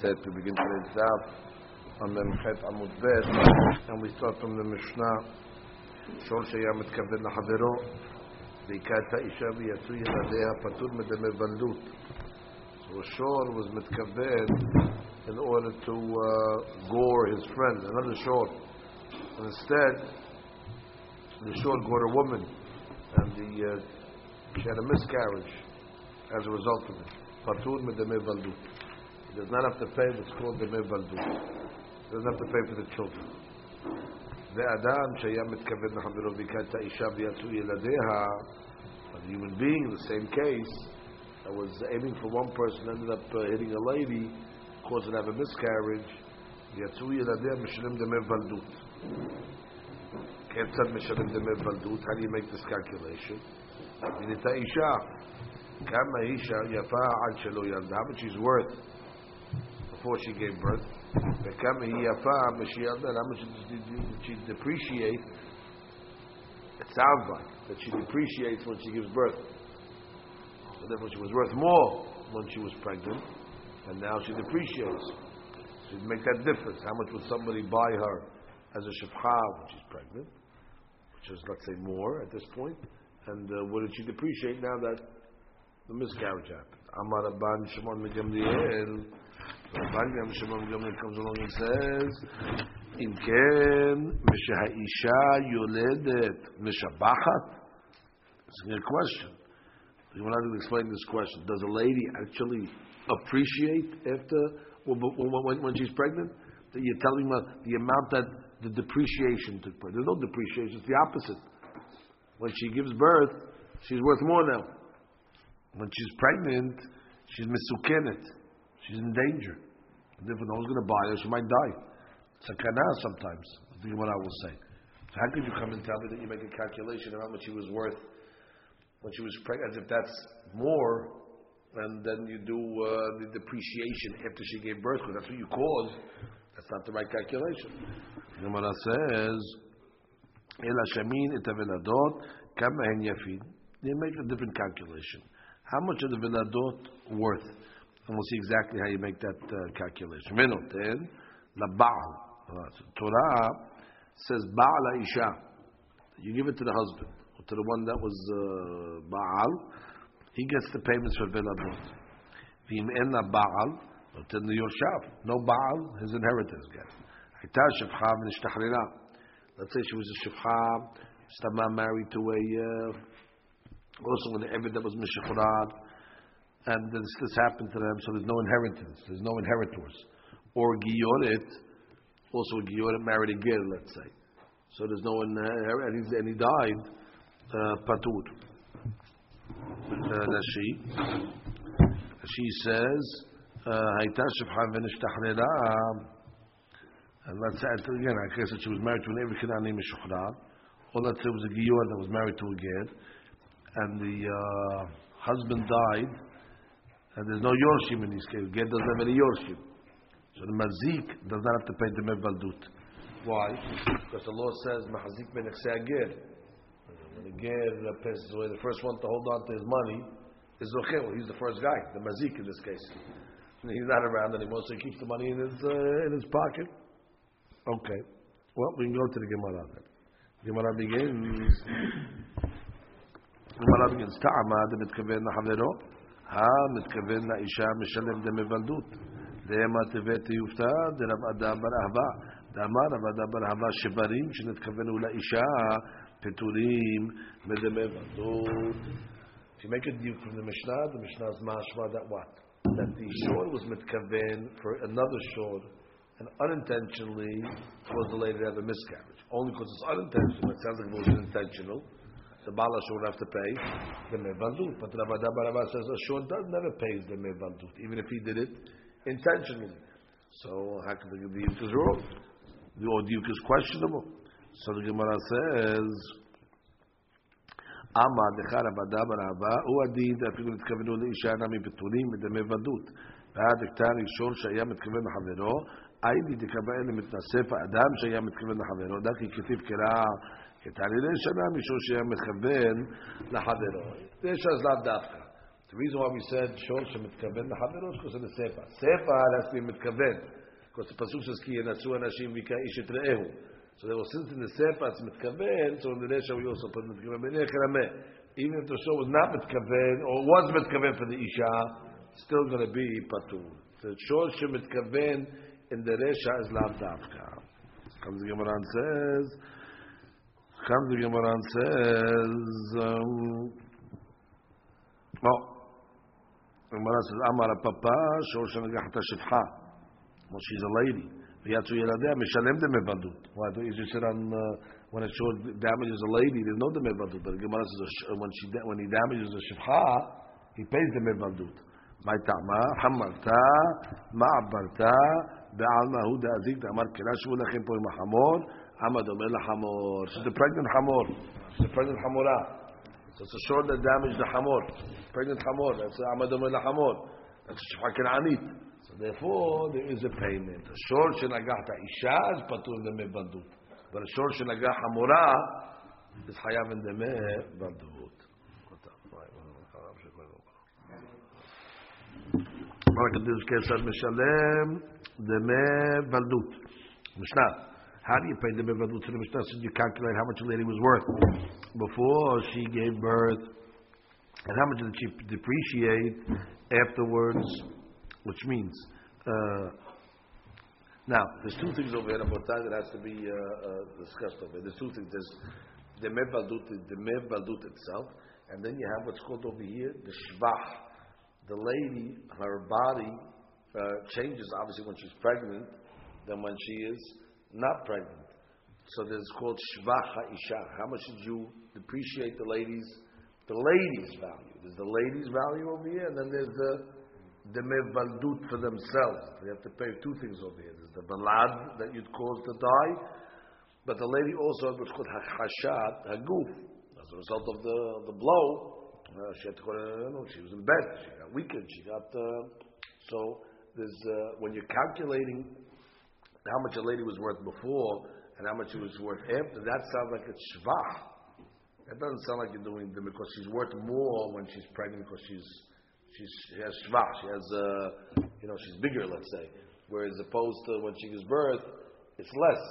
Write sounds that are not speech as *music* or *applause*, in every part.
Tet. We begin today's Daf on Mem Chet Amud Bet, and we start from the Mishnah. Shor שהיה מתכוון לחברו, והיכה את האישה ויצאו ילדיה פטור מדמי בלדות. So Shor was מתכוון in order to uh, gore his friend, another Shor. And instead, the Shor gored a woman, and the, uh, she had a miscarriage as a result of it. Patur medeme valdut. He does not have to pay what's called deme valdut. He doesn't have to pay for the children. ואדם שהיה מתכוון לחברו והכה את האישה ויצאו ילדיה, a human being in the same case, that was aiming for one person, ended up uh, hitting a lady, caused her to have a miscarriage, ויצאו ילדיה משלם דמי ולדות. כיצד משלם דמי ולדות? How do you make this calculation? את האישה כמה אישה יפה עד שלא ילדה, how much she's worth before she gave birth, וכמה היא יפה משהיא ילדה, how much did she depreciate, it sounds like that she depreciates when she gives birth. So therefore she was worth more when she was pregnant, and now she depreciates. So you make that difference. How much would somebody buy her as a shifcha when she's pregnant, which is, let's say, more at this point, and uh, what did she depreciate now that the miscarriage happened. Amar Rabban Shimon Megamliel. Rabban Shimon Megamliel comes along and says, אם כן, משהאישה יולדת משבחת? It's a good question. You want to explain this question. Does a lady actually appreciate after, when, when she's pregnant? That you're telling her the amount that the depreciation took place. There's no depreciation, it's the opposite. When she gives birth, she's worth more now. When she's pregnant, she's misukenet. She's in danger. If no one's going to buy her, she might die. It's a Sakana sometimes, the Gemara will say. So how could you come and tell me that you make a calculation of how much she was worth when she was pregnant, as if that's more, and then you do uh, the depreciation after she gave birth, because that's what you caused. That's not the right calculation. The Gemara says, "Ela shamin et avenadot kama yafid." They make a different calculation. How much are the viladot worth? And we'll see exactly how you make that uh, calculation. La baal. Torah says baal isha. You give it to the husband, or to the one that was uh, baal. He gets the payments for viladot. V'im en baal, the yoshav. No baal, his inheritance gets. Let's say she was a shefcha, stama married to a uh, also when the that was Mishachrad, and this, this happened to them, so there's no inheritance, there's no inheritors. Or Giyoret, also Giyoret married a Gil, let's say. So there's no inheritance, and he died, uh, Patur. Uh, she. She says, Hayta Shefhan v'nishtachrera, and let's say, again, I guess that she was married to an Evid Kenani Mishachrad, or let's say it was a Giyor that was married to a Gil, and the uh, husband died, and there's no yorshim in this case. Ged doesn't have any yorshim. So the mazik does not have to pay the mevaldut. Why? Because the law says mahazik ben ger. When the ger passes away, the first one to hold on to his money is zochel. He's the first guy, the mazik in this case. He's not around anymore, so he keeps the money in his uh, in his pocket. Okay. Well, we can go to the Gemara then. Gemara begins. הגמרא begins, טעמה דמתכוון לחברו, המתכוון לאישה משלם דמי ולדות. דהמה טבת יופתא דרב אדם בר אהבה. דאמר רב אדם בר אהבה שברים שנתכוונו לאישה פטורים מדמי ולדות. If you make a deal from the Mishnah, the Mishnah is mashma that what? That the shor was mitkaven for another shor, and unintentionally caused the lady to have a miscarriage. Only because it's unintentional. It sounds like it was intentional the Bala would have to pay the Mevaldut. But Rabbi Barabba says a short does never pays the Mevaldut, even if he did it intentionally. So how can the Diuk is wrong? The Diuk is questionable. So the Gemara says, אמר לך רבדה ברעבה, הוא הדין אפילו התכוונו לאישה נמי בתולים מדמי ודות. ועד הכתר ראשון שהיה מתכוון לחברו, הייתי תקבל למתנשף האדם שהיה מתכוון לחברו, דקי כתיב קרא את ההלל שנה משום שהיה מכוון לחברו. יש אז לאו דווקא. The reason why we said שור שמתכוון לחברו, זה כוסה לספר. ספר, אז הוא מתכוון. Because the pasuk says, כי ינצו אנשים ויקרא איש את רעהו. So they were sent in the sefer, it's מתכוון, so in the lesha we also put מתכוון בנך רמה. Even if the show was not מתכוון, or was מתכוון for the isha, still going to be פטור. So the show שמתכוון in the lesha is לאו דווקא. Comes the Gemara and says, Gemara and says. Um, well, הגמרא says, אמר הפפה, שאור שנגח את השפחה. Well, she's a lady. ויצאו ילדיה, משלם דמי בלדות. Why don't you sit on, uh, when it shows damages a lady, there's no דמי בלדות. But Gemara says, when, she, when he damages a שפחה, he pays דמי בלדות. מה טעמה? חמרתה, מעברתה, בעלמא הוא דאזיק, אמר כלה שבו לכם פה עם החמור, עמד אומר לחמור. She's a pregnant חמור. She's a pregnant חמורה. So it's a sword that damaged the hamor, pregnant hamor. That's Amad Omer Hamor. That's Shfa Kenanit. So therefore, there is a payment. A sword shenagah isha is patur deme bandut. But a sword shenagah hamora is hayav in deme bandut. מה כתוב כסף משלם דמי בלדות. משנה. How do you pay the Bevadut to the Mishnah? So you calculate how much a lady was worth before she gave birth, and how much did she depreciate afterwards, which means. Uh, now, there's two things over here about that has to be uh, uh, discussed over here. There's two things. There's the Mevaldut, the Mevaldut itself, and then you have what's called over here the Shvach. The lady, her body uh, changes obviously when she's pregnant than when she is not pregnant. So there's called shvach isha. How much did you depreciate the ladies? The ladies' value. There's the ladies' value over here, and then there's the the mevaldut for themselves. They have to pay two things over here. There's the balad that you'd cause to die, but the lady also had what's called hachashat, haguf. As a result of the the blow, uh, she had to go. To, she was in bed. She got weakened. She got. Uh, so there's uh, when you're calculating how much a lady was worth before and how much she was worth after, that sounds like it's shvach. That doesn't sound like you're doing them because she's worth more when she's pregnant because she's, she's she has shvach, she has uh, you know she's bigger, let's say. Whereas opposed to when she gives birth, it's less.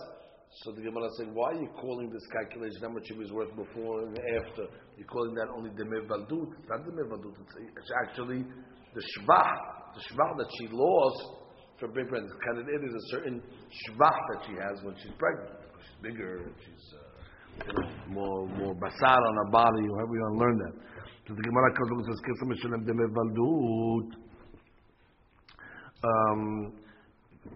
So the Gemara saying, why are you calling this calculation how much she was worth before and after? You're calling that only the mevaldut. It's not the mevaldut. It's, it's actually the shvach, the shvach that she lost for big pregnancy. Kind it is a certain shvach that she has when she's pregnant. She's bigger, she's uh, more more basar on her body. However you want to learn that. So the Gemara comes and says, "Kesem mishalem demevaldut." Um,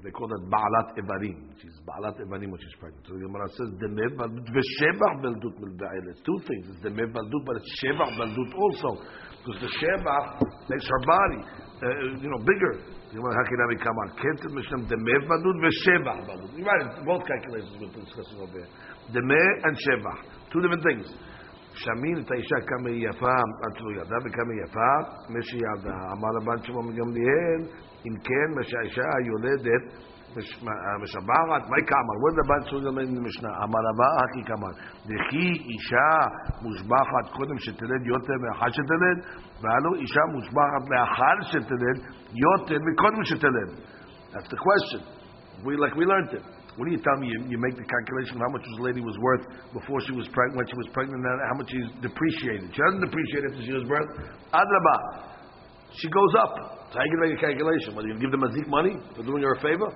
they call that Ba'alat Evarim. She's Ba'alat Evarim when she's pregnant. So the Gemara says, Demev Baldut V'Shevach Baldut Milba'el. It's two things. It's Demev Baldut, but it's Shevach Baldut also. Because the Shevach makes her body, uh, you know, bigger. זה אומר רק אינם מכמה הקצת, יש להם דמי בדוד ושבח בדוד. מאוד קרקע לזה, דמי ושבח. Two different things. שמין את האישה כמה היא יפה, עד שהוא לא ידע וכמה היא יפה, מה שהיא ידעה. אמר לבן שמעון גמליאל, אם כן, מה שהאישה היולדת משבחת, מה כאמר? what did רבן שמעון מגמליאל במשנה? אמר רבה, הכי כאמר, וכי אישה מושבחת קודם שתלד יותר מאחר שתלד, והלא אישה מושבחת מאחר שתלד יותר מקודם שתלד. That's the question. We, like we learned it. What do you tell me? You, you make the calculation of how much this lady was worth before she was pregnant, when she was pregnant, and how much she's depreciated. She doesn't depreciate after she was birth. Adraba. She goes up. So how you going to make a calculation? Whether you give them a zik money for doing her a favor?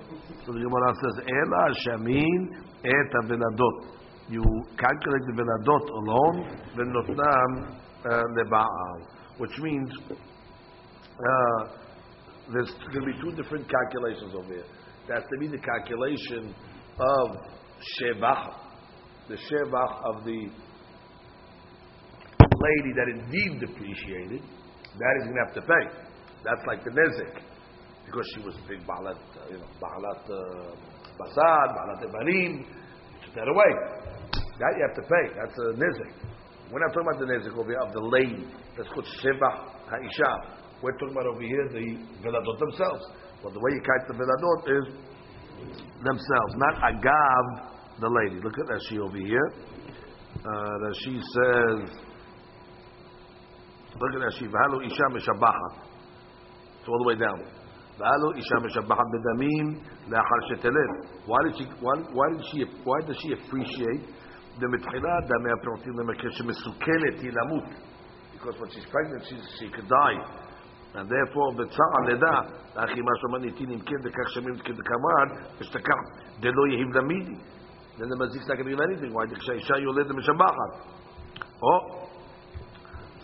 So the Gemara says, Ela shamin et veladot. You calculate the veladot alone, then notnam uh, leba'al. Which means uh, there's going to be two different calculations over here. That's to be the calculation of shevach, the shevach of the lady that indeed depreciated, that is going to have to pay. That's like the nezik, because she was big balat, uh, you know, balat uh, basad, balat evarim, took that away. That you have to pay. That's a nezik. We're not talking about the nezik over here of the lady. That's called shevach ha'isha. We're talking about over here the veladot themselves. Well, the way you kite the veladot is themselves, not agav the lady. Look at that she over here. Uh, she says, Look at Rashi. V'halu isha mishabachat. It's all the way down. V'halu isha mishabachat b'damim le'achar sheteled. Why did she? Why, why did she? Why does she appreciate the mitchila damei aprotim lemekeh shemesukenet yilamut? Because when she's pregnant, she, she could die. And therefore, בצער לידה, אחי מה שאומר ניתין אם כן, וכך שמים כדקמן, אשתכח, דלא יהיב למידי. Then the mazik's not going to give anything. Why? because כשהאישה יולדת משבחת. Oh,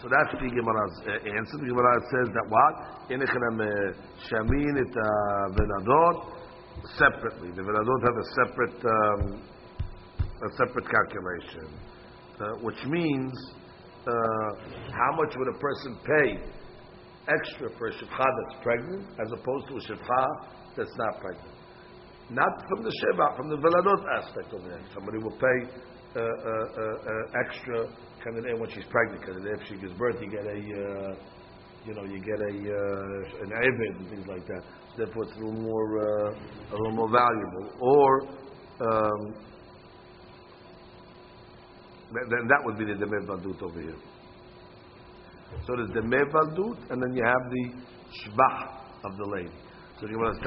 so that's the Gemara's uh, answer. The Gemara says that what? Inechem shamin et veladot separately. The veladot have a separate um, a separate calculation, uh, which means uh, how much would a person pay extra for a shivcha that's pregnant as opposed to a shivcha that's not pregnant. Not from the sheva, from the veladot aspect of it. Somebody will pay uh, uh, uh, uh extra Kanadeh when she's pregnant. Kanadeh if she gives birth, you get a, uh, you know, you get a uh, an avid and things like that. So therefore, it's a little more uh, a little more valuable. Or um, then that would be the valdut over here. So there's the valdut, and then you have the shbach of the lady. So you want to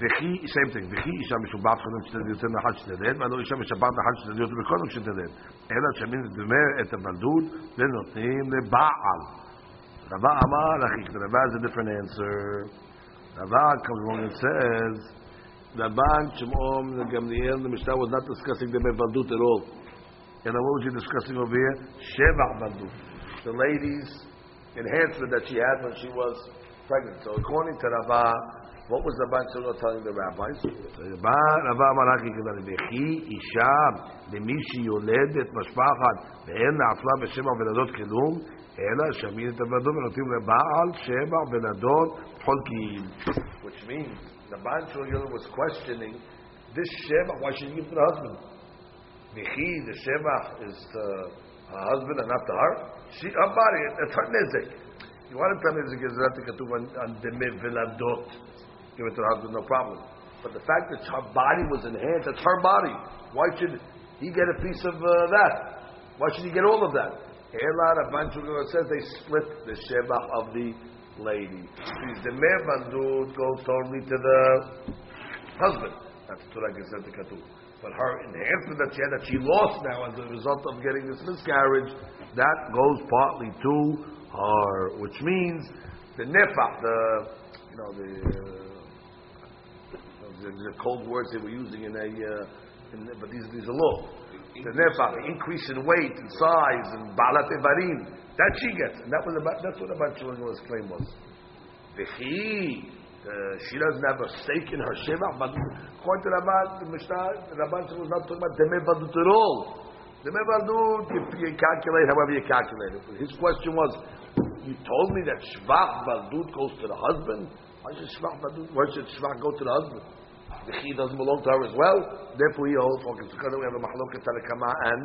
וכי, same thing, וכי אישה משובעת קודם שתדע יוצא מאחד שתדד, ולא אישה משבעת מאחד שתדע יוצא מקודם שתדד. אלא שמין דומה את הבלדות ונותנים לבעל. רבה אמר, אחי, רבה is a different answer. רבה comes along and says, רבן שמעון גמליאל, the Mishnah was not discussing the בלדות at all. And what was he discussing over here? שבע בלדות. The lady's enhancement that she had when she was pregnant. So according to Rabbah, what was the Ban Shlomo telling the rabbis? רבה אמר רק כדאי, וכי אישה למי שיולדת משפחת ואין לעצמה בשבע ולדות כלום, אלא שמין את הוולדות ונותנים לבעל שבע ולדות חולקים. Which means, the Ban Shlomo was questioning, this sheva, why should you give to the husband? Michi, the sheva is to her husband and not to her. She, her body, it's her nezek. You want to tell me there's a gezrat katuv on deme veladot give it to her husband, no problem. But the fact that her body was enhanced—that's her body. Why should he get a piece of uh, that? Why should he get all of that? Elad Abanchugah says they split the sheba of the lady. Since the mevandut goes totally to the husband. That's Torah Gezet Katu. But her enhancement that she had, that she lost now as a result of getting this miscarriage, that goes partly to her, which means the nefah, the you know the. Uh, the, cold words they were using in a, uh, in, but these, these are law. The increase in weight and size and balat evarim, that she gets, and that was about, that's what about Shulman's claim was. V'chi, uh, she doesn't have a stake in her sheva, but according to Rabban, the Mishnah, Rabban was not talking about demei badut at all. Demei badut, you, you calculate however you calculate it. His question was, you told me that shvach badut goes to the husband. Why should shvach badut? Why should shvach go to the husband? The chi doesn't belong to her as well. Therefore, he holds for because we have a machloket tarakama and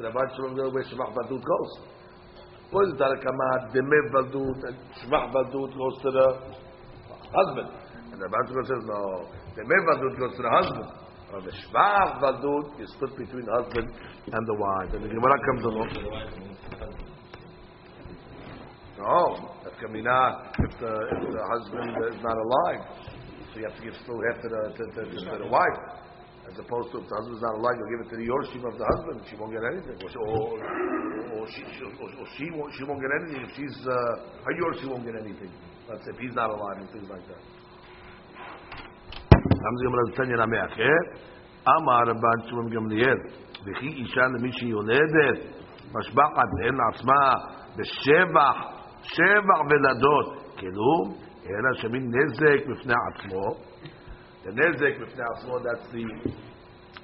Rabban Shalom know where shemach badut goes. What is tarakama? Demev badut and shemach badut goes to the husband. And Rabban Shalom says no. Demev badut goes to the husband. Or the shemach badut is split between the husband and the wife. And the Gemara comes along. No, that's kamina if the, if the husband is not alive. So you have to give still half to the, to, to, to the wife. As opposed to if the husband's not alive, you'll give it to the Yorshim of the husband. She won't get anything. Or, or, or, she, or, or she, won't, she won't get anything. If she's uh, her Yorshim won't get anything. Let's say if he's not alive and things like that. אמר רבן שמעון גמליאל, וכי אישה למי שיולדת, משבחת ואין לעצמה בשבח, שבח ולדות, כלום אלא שמין נזק בפני עצמו. The nezek בפני עצמו, that's the,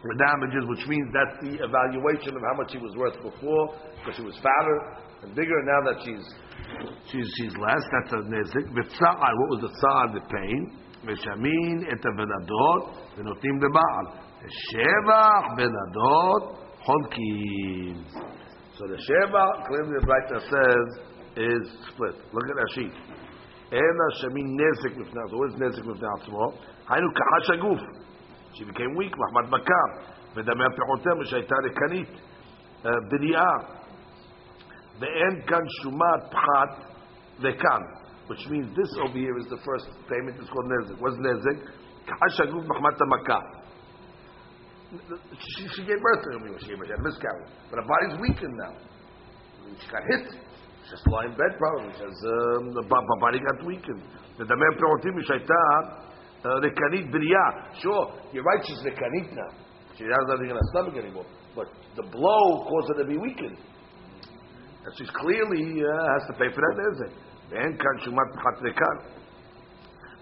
the damages, which means that's the evaluation of how much he was worth before, because she was fatter and bigger, and now that she's she's she's less, that's a nezek. V'tza'ar, what was the tza'ar, the pain? ושמין את הוולדות ונותנים לבעל. שבח ולדות חולקים. So the sheva, clearly the Braita says, is split. Look at that sheet. אלא שמין נזק לפני עצמו. What is נזק לפני עצמו? היינו כחש הגוף. She became weak, מחמת בקר. ודמי הפיחותיה שהייתה ריקנית, בריאה. Ve'en kan shumat pchat ve'kan. Which means this over here is the first payment. It's called nezek. What's nezek? K'ashaguf mahmat makah. She, she gave birth to him. She gave birth. She had a miscarriage. But her body's weakened now. She got hit. just lying in bed probably, because um, my body got weakened. The Damer Perotim Shaita Rekanit Bria. Sure, you're right, she's Rekanit now. She has nothing in her stomach anymore. But the blow caused her to be weakened. And she's clearly uh, has to pay for that nezek.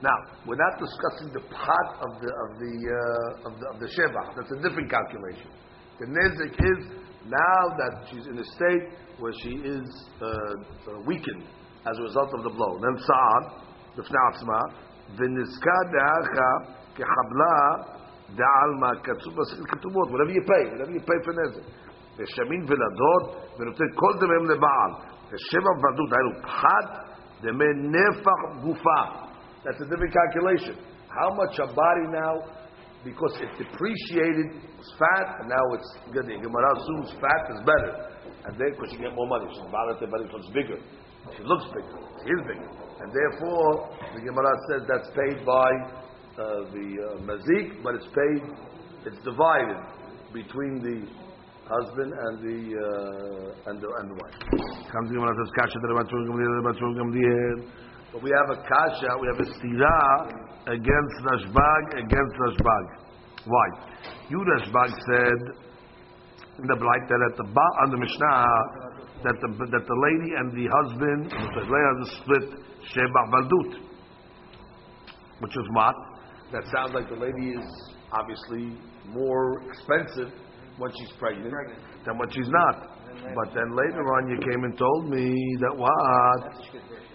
Now, we're not discussing the part of the of the uh, of the, of the. That's a different calculation. The nezek is now that she's in a state where she is uh, uh, weakened as a result of the blow. Then sa'ad, בפני עצמה, ונזכה דאחה כחבלה דעלמא כתוב בסכת כתובות, whatever you pay, whatever you pay for נזק. ושמין ולדות, ונותן כל דמיהם לבעל. ושבע ודות, היינו פחת דמי נפח גופה. That's a different calculation. How much a body now, because it depreciated, was fat, and now it's. The Gemara assumes fat is better. And then, because you get more money, she's about it, but it looks bigger. She looks bigger. She is bigger. And therefore, the Gemara says that's paid by uh, the uh, mazik, but it's paid, it's divided between the husband and the uh, and the and the wife. Comes the Gemara says kasha But we have a kasha, we have a stira against Rashbag against Rashbag. Why? You Rashbag said in the blight that at the ba on the Mishnah that the that the lady and the husband the lady has a split shebach baldut, which is what? That sounds like the lady is obviously more expensive when she's pregnant, pregnant. than when she's not. But then later on, you came and told me that what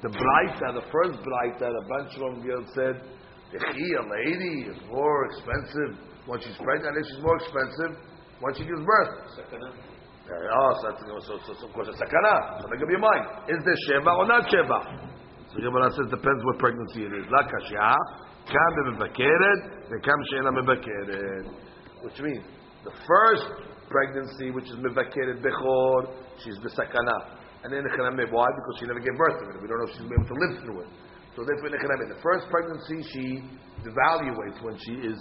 the that the first that a bunch of them said, a lady is more expensive when she's pregnant, and she's more expensive when she gives birth. Oh, so, that's, so, so, so of course it's sakana. So make up your mind. Is there sheva or not sheva? So Gemara says depends what pregnancy it is. La kashya, kam bebekeret, kam she'ena mebekeret. Which means the first pregnancy, which is mevakeret bechor, she's the besakana. And then the why? Because she never gave birth to it. We don't know if she's able to live through it. So therefore, nechaname, the first pregnancy she devaluates when she is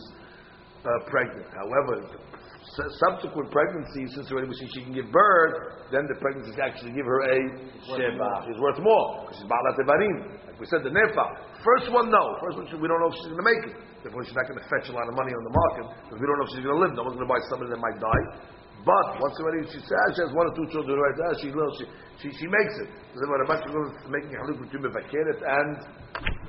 uh, pregnant. However, subsequent pregnancy, since already we see she can give birth, then the pregnancy actually give her a sheba. She's worth more because she's ba'alat evarim. Like we said, the nefa. First one, no. First one, we don't know if she's going to make it. Therefore, she's not going to fetch a lot of money on the market because we don't know if she's going to live. No one's going to buy somebody that might die. But once already she says she has one or two children right there, she knows she, she, she makes it. So the when Rabbi Shimon is making haluk between Mevakeret and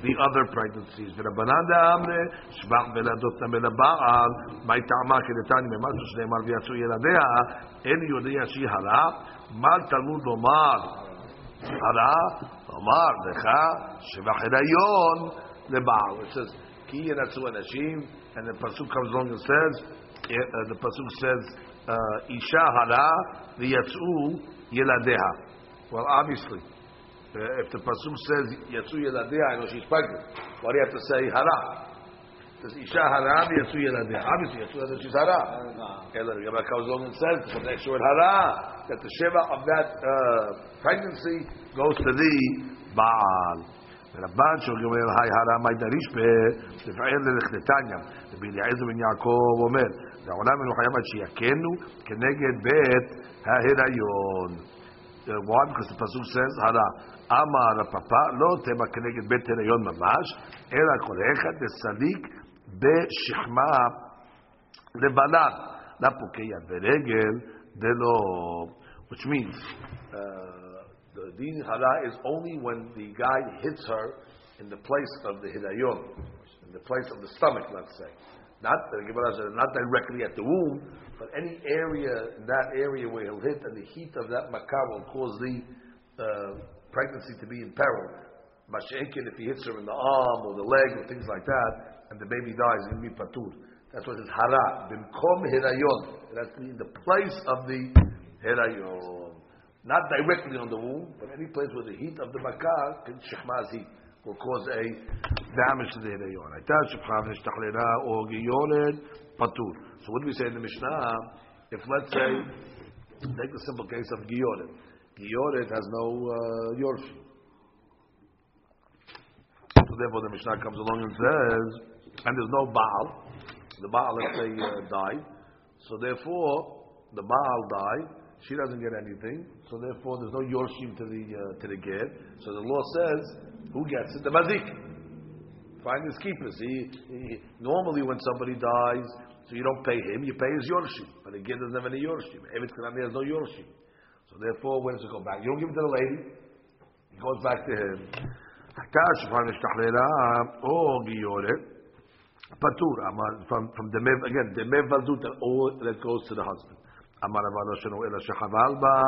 the other pregnancies, Rabbanan da'amne, shvach veladotna melaba'al, mai ta'ama kedetani memashu shneimar v'yatsu yeladea, en yodea shi mal talmud lomar, hara, lomar, lecha, shvach hirayon, leba'al. It says, ki yenatsu anashim, and the Pasuk comes along and says, uh, the Pasuk says, Isha hara v'yatzu yeladeha. Well, obviously, uh, if the pasuk says yatzu yeladeha, I know she's pregnant. Why do you have to say hara? Says Isha hara v'yatzu yeladeha. Obviously, yatzu yeladeha she's hara. Ela Rabbi Kalzon says the next word hara that the sheva of that uh, pregnancy goes to the baal. רבן שאומר, היי הרע מי דריש לפעל ללכתתניא. רבי אליעזר בן יעקב אומר, והעולם אינו חייב עד שיכנו כנגד בית ההיריון. Why? Because the pasuk says, הרע. אמר הפאפה, לא תמה כנגד בית הריון ממש, אלא כל אחד דסליק בשכמה לבלד. לפוקע ורגל דלא. Which means, uh, the din hara is only when the guy hits her in the place of the hidayon, in the place of the stomach, let's say. Not not directly at the womb, but any area in that area where he'll hit, and the heat of that makar will cause the uh, pregnancy to be in peril. Masha'ekin, if he hits her in the arm or the leg or things like that, and the baby dies, he'll be. That's what it is hara. Bimkom hirayon. That's in the place of the hirayon. Not directly on the womb, but any place where the heat of the makar, shechmaz heat, will cause a damage to the hirayon. patur. So what do we say in the Mishnah? If let's say, take the simple case of giyolet. Yored has no uh, Yorshim. So therefore the Mishnah comes along and says, and there's no Baal. The Baal, let's say, uh, died. So therefore, the Baal died. She doesn't get anything. So therefore, there's no Yorshim to the uh, to the Ger. So the law says, who gets it? The Mazik. Find his keepers. He, he, normally when somebody dies, so you don't pay him, you pay his Yorshim. But the Ger doesn't have any Yorshim. Evit Kanani has no Yorshim. So therefore, when does it go back? You don't give it to the lady. It goes back to him. Hakash or Giyoret. Patur, from, from the Mev, again, the Mev Valdut, all that goes to the husband. אמר רבא לא שנו אלא שחבל בה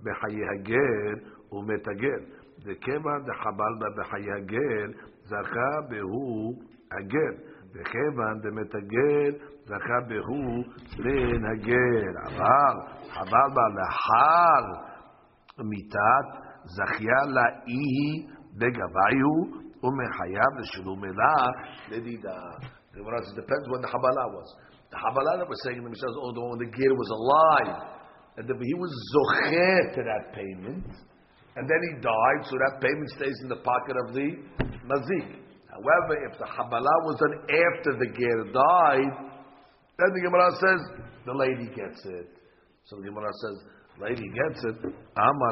בחיי הגר ומת הגר. וכיוון דחבל בה בחיי הגר, זכה בהו הגר. וכיוון דמת הגר, זכה בהו לן הגר. אבל חבל בה לאחר מיתת, זכיה לאי בגביו, ומחייב לשלום אלה לדידה. It depends when the Habala was. The Habala that was saying in the Mishnah, oh, the the Ger was alive, and the, he was zocher to that payment, and then he died, so that payment stays in the pocket of the mazik. However, if the Habala was done after the Ger died, then the Gemara says the lady gets it. So the Gemara says, lady gets it. Amar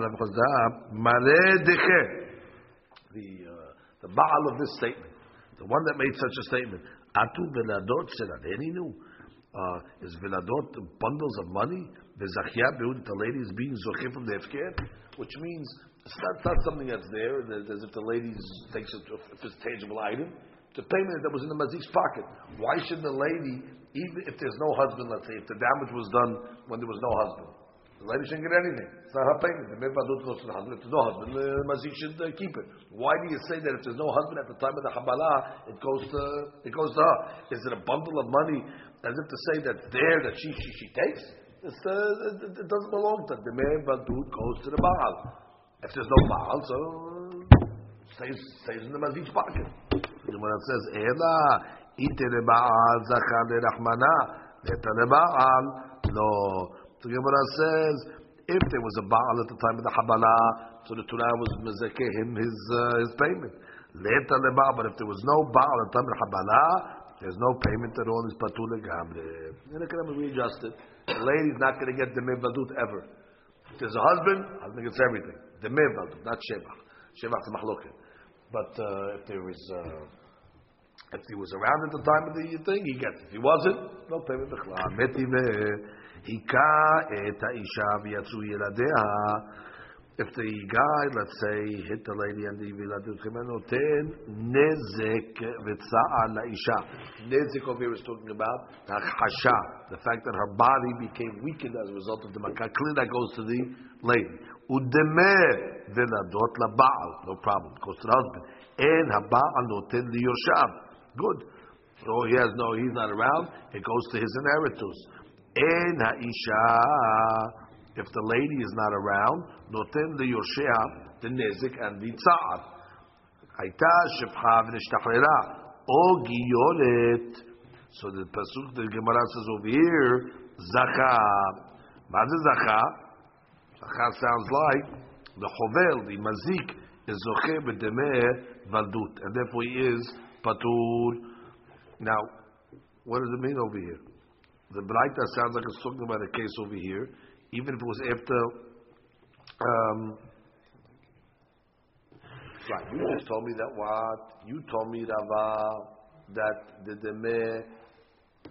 The uh, the Baal of this statement, the one that made such a statement, Atu veladot knew uh, is viladot bundles of money. The zachya the lady is being zochim from the hefker, which means it's not, not something that's there as if the lady takes it if it's a tangible item. The payment that was in the mazik's pocket. Why shouldn't the lady, even if there's no husband, let's say, if the damage was done when there was no husband, the lady shouldn't get anything. It's not her payment. The Mebadut goes to the husband. If there's no husband, the Mazik should uh, keep it. Why do you say that if there's no husband at the time of the Habbalah, it goes to it goes to her? Is it a bundle of money as if to say that there that she she, she takes. Uh, it, it, doesn't belong to the man, but goes to the Baal. If there's no Baal, so stays stays in the Mazik's pocket. When it says Ela ite le Baal zachar le Rahmana leta le Baal no. The Gemara says if there was a Baal at the time of the Habbalah, so the Torah was mezekeh him his uh, his payment. Leta le Baal, but if there was no Baal at the time of the Habbalah, there's no payment at all. It's patul legamre. Then it can be readjusted. The lady's not going to get the mevadut ever. If there's a husband, husband gets everything. The Demeh not Shebach. Shebach is machloket. But uh, if there is, uh, if he was around at the time of the thing, he gets. If he wasn't, no payment b'chla. Metive hika et ha'isha v'yatzu yiladea if the guy, let's say, hit the lady and the Viladut Ten Nezek La'isha. Nezek over here is talking about Hachasha, the fact that her body became weakened as a result of the Makkah. Clearly that goes to the lady. Udeme Viladot La'ba'al. No problem. Goes to the husband. En Haba'al Noten Liyoshav. Good. So he has no, he's not around. It goes to his inheritors. En Ha'isha if the lady is not around, noten the yoshea, the nezik and the tza'at. Hayta shepha v'nishtachrera, o giyolet. So the pasuk, the Gemara says over here, zacha. What is zacha? Zacha sounds like the chovel, the mazik, is zoche b'demeh valdut, and therefore he is patur. Now, what does it mean over here? The Braita sounds like it's talking about a case over here even if it was after. Um, right, you just told me that what you told me Rava that the the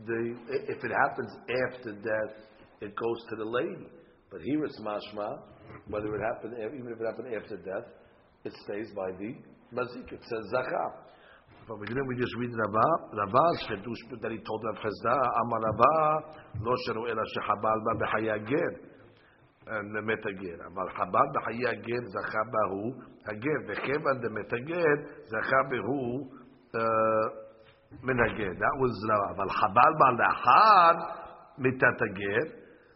the if it happens after death, it goes to the lady. But here it's mashma, whether it happened even if it happened after death, it stays by the mazik. It says zakah. But we didn't we just read Rava? Rava's chedush that he told Rav Chisda, Amar Rava, lo sharu ela shehabal ba b'chayagir למת הגר. אבל חב"ד בחיי הגר זכה בהו הגר, וכיוון דמת הגר זכה בהו מן הגר. That was זרע. אבל חב"ד בא לאחר מיתת הגר,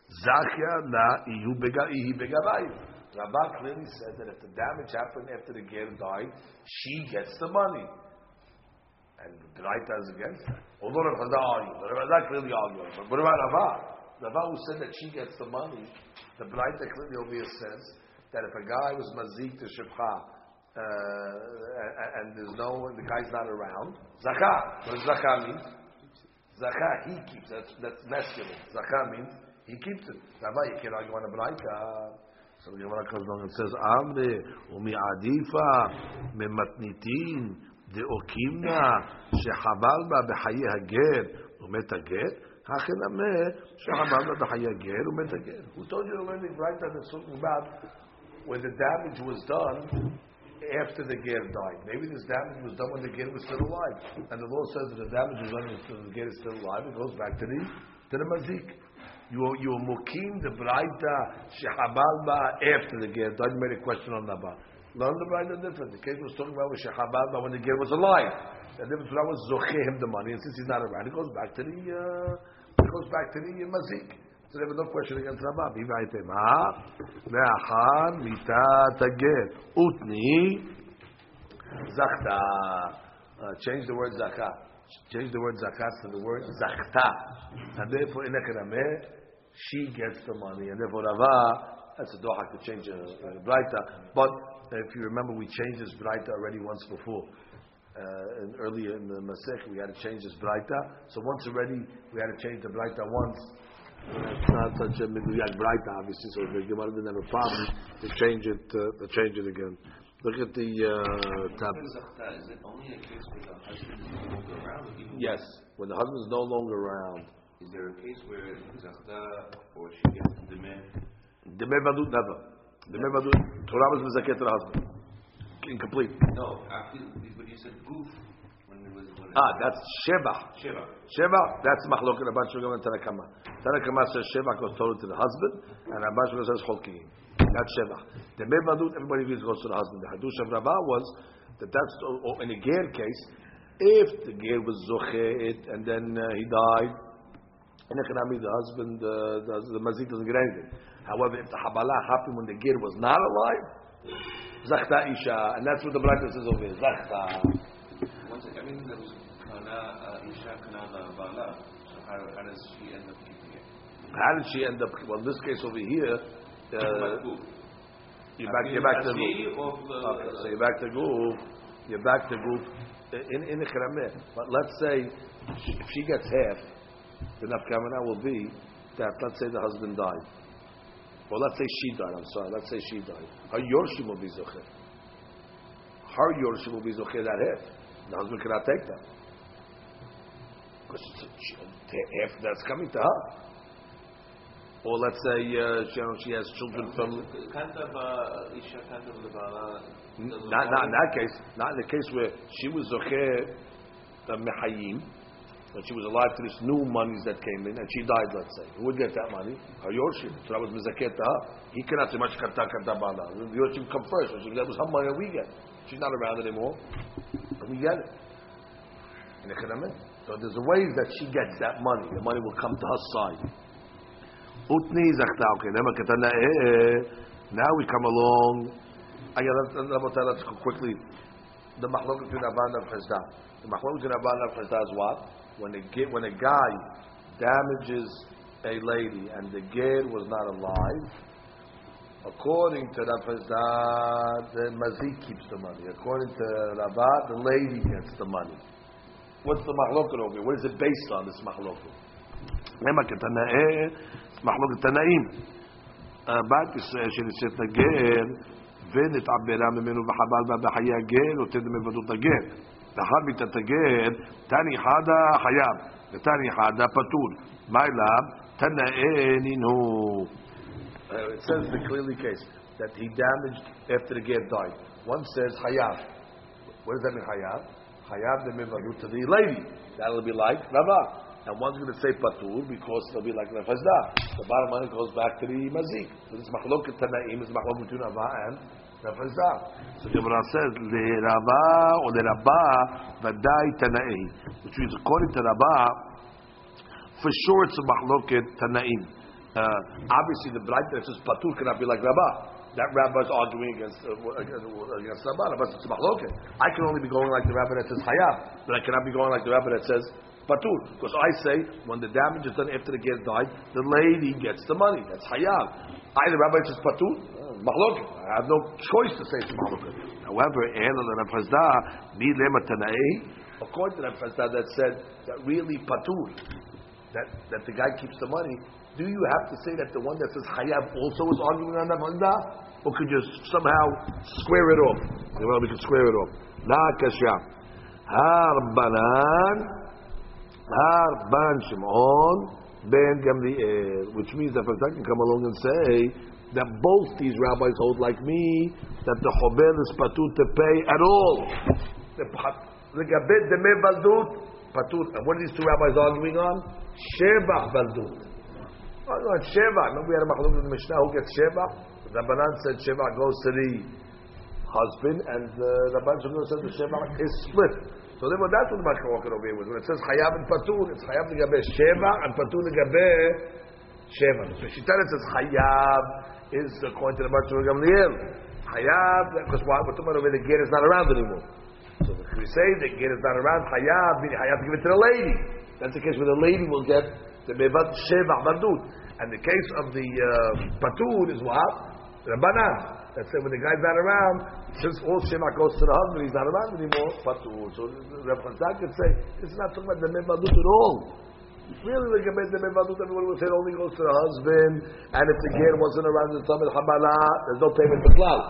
זכיה לה יהי בגביים. Rabbah clearly said that if the damage happened after the ger died, she gets the money. And the Braita is against that. Although Rav Chisda argued, clearly argued, but what about Rabbah? Rabbi who said that she gets the money, the over here says that if a guy was mazik to shivcha, uh, and there's no, and the guy's not around, zakah. What does zakah mean? Zakah, he keeps. That's, that's masculine. Zakah means he keeps it. Rava, you can't argue on a braita. So the Gemara comes along and says, Amre, umi adifa, mematnitin, deokimna, shechabal ba behaye hager, umet hager, Who told you to learn the braita that's talking about when the damage was done after the ger died. Maybe this damage was done when the ger was still alive. And the law says that the damage was done when the ger is still alive. It goes back to the to the mazik. You you are mukim the braita shehabal ba after the ger died. You made a question on that. Learn the braita different. The case was talking about shehabal ba when the ger was alive. The difference was zoche him the money, and since he's not around, it goes back to the uh, it goes back to the uh, mazik. So there was no question against Rabbi. Me'achar mitat hager utni zachta. Uh, change the word zakah. Change the word zakat to the word zachta. And therefore, in Ekrameh, she gets the money. And therefore, Rava, that's a doha to change a, a braita. But if you remember, we changed this braita already once before. Uh, and earlier in the Masech, we had to change this braita. So once already, we had to change the braita once. It's not such a miduyak braita, obviously, so the Gemara didn't have a problem to change it, uh, to change it again. Look at the uh, tab. Is it only a case where the husband is no longer around? Yes, when the husband is no longer around. Is there a case where zachta or she gets the man? The mevadut never. The mevadut, Torah was mizaket to the husband. Incomplete. No, after, but you said goof when it was when it Ah, that's Sheba. Shiva. Sheba, that's machlok and Rabban Shulchan and Tanakama. Tanakama says Sheba goes total to the husband, and Rabban Shulchan says Cholkiim. That's Sheba. The Mevadut, everybody agrees goes to the husband. The Hadush of Rabbah was that that's, or in a Ger case, if the Ger was Zochet and then uh, he died, in Economy, the husband, uh, the, the Mazik doesn't get anything. However, if the Habbalah happened when the Ger was not alive, Zachta Isha, and that's what the Braita says over here, Zachta. Once everything that was kana uh, isha kana bala. So how, how does she end up keeping it? How did she end up? Well, in this case over here, uh, you're back. You're back to group. Okay, so you're back to group. You're back to group in in the Krameh. But let's say if she gets half, the nafkamana will be that. Let's say the husband died. Well, let's say she died. I'm sorry. Let's say she died. Her yorshim will be zocher. Her yorshim will be zocher that half. The husband cannot take that because half that's coming to her. Or let's say uh, she, she has children from Can't uh, isha have the not, not in that case, not in the case where she was zocher uh, mehayim, when she was alive to this new monies that came in, and she died, let's say. Who would get that money? Her yorshim. So that was mizaket to. He cannot say much kata kata bala. The yorshim come first. So that was her money that we get. She's not around anymore. But we get it. In the. So there's a way that she gets that money. The money will come to her side. Utni zakta. Okay, eh. Now we come along. I got go quickly. The mahloket between Rabban and Chesda. The mahloket between Rabban and Chesda is what? When a ge- when a guy damages a lady and the ger was not alive, according to Rav Chesda, the mazik keeps the money. According to Rabbah, the lady gets the money. What's the mahloket over here? What is it based on? This mahloket. למה כתנאי, מחלוקת תנאים. בת ישראל שנשאת הגר, ונתעברה ממנו וחבל בה בחיי הגר, נותן מבדות הגר. Lahabi tataged, Tani Hada Hayab, the Tani Hada Patur. My lab, Tana'eninu. Uh, it says the clearly case that he damaged after the get died. One says Hayab. What does that mean, Hayab? Hayab the Mivadu to the lady. That'll be like Rava. And one's going to say patur because it'll be like nefazda. The bottom line goes back to the mazik. So this machlok tanaim is machlok between Rava and Rav Chisda. So Gemara says le Rava or le Rabba vadai tanai, which means according to Rabba, for sure it's a mahloket tanaim. Uh, obviously, the braita that says patur cannot be like Rabba. That rabbi is arguing against uh, against, against Rabba. Says mahloket. I can only be going like the rabbi that says hayab, but I cannot be going like the rabbi that says patur. Because I say when the damage is done after the guest died, the lady gets the money. That's hayab. I the rabbi says patur. Mahloket. I have no choice to say it's Mahloket. However, Elul and Afazda, Mi Lema according to Afazda that said that really Patur, that, that the guy keeps the money, do you have to say that the one that says Hayav also is arguing on Afazda? Or could you somehow square it off? Well, we can square it off. La Kasha. Har Banan, Har Ban Shimon, Ben Gamliel, which means that Afazda can come along and say, that both these rabbis hold like me, that the chobel is patur to pay at all. The gabet the me baldut patur. And what are these two rabbis arguing on? Sheba baldut. Oh, no, it's Sheba. Remember we had a machlok in the Mishnah who gets Sheba? The Rabbanan said Sheba goes to the husband, and the Rabban Shmuel said the Sheba is split. So therefore, that's what the machlok over here was. When it says Chayav and Patur, it's Chayav the Gabe Sheba and Patur the Gabe Sheba. So she tells us Chayav is according to the Bar Gamliel. Hayab, because why? Talking about the get is not around anymore. So if we say the get is not around, Hayab, meaning Hayab to give it to the lady. That's the case where the lady will get the Mevad Sheva Badut. And the case of the uh, Patur is what? Rabbanan. Let's say when the guy's not around, since all Shema goes to the husband, he's not around anymore, Patur. So Rabbi could say, it's not talking about the Mevad at all. Really, לגבי זה בוועדות everyone would say it only goes to the husband, and if the ger wasn't around the summit there's no payment to בכלל.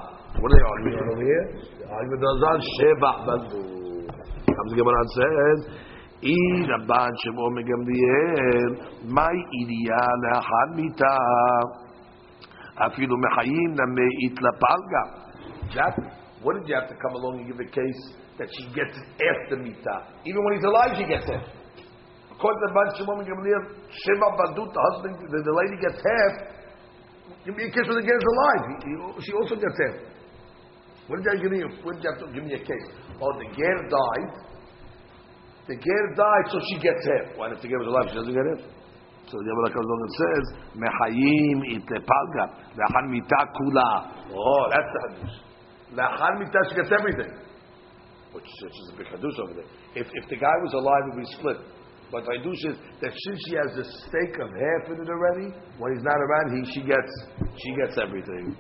What are they arguing over here? The argument is on Sheva Bazu. Comes the Gemara and says, my רבן שמעון מגמליאל, מהי עירייה לאחר מיתה? אפילו me נמי palga. Jack, What did you have to come along and give a case that she gets after Mita? Even when he's alive, she gets it. According to the Ban Shimon Gamliel, Shema Badut, the husband, the, the lady gets half. Give me a case when the girl is alive. He, he, she also gets half. When did you give me? When did you have to give me a case? Oh, the girl died. The girl died, so she gets half. Why if the girl was alive, she doesn't get half? So the Yabba comes along and says, "Mehayim itlepalga le'achan mita kula." Oh, that's the hadush. Le'achan mita, she gets everything, which, which is a big hadush over there. If if the guy was alive and we split, but Vaidush is that since she has a stake of half in it already, when he's not around, he she gets she gets everything.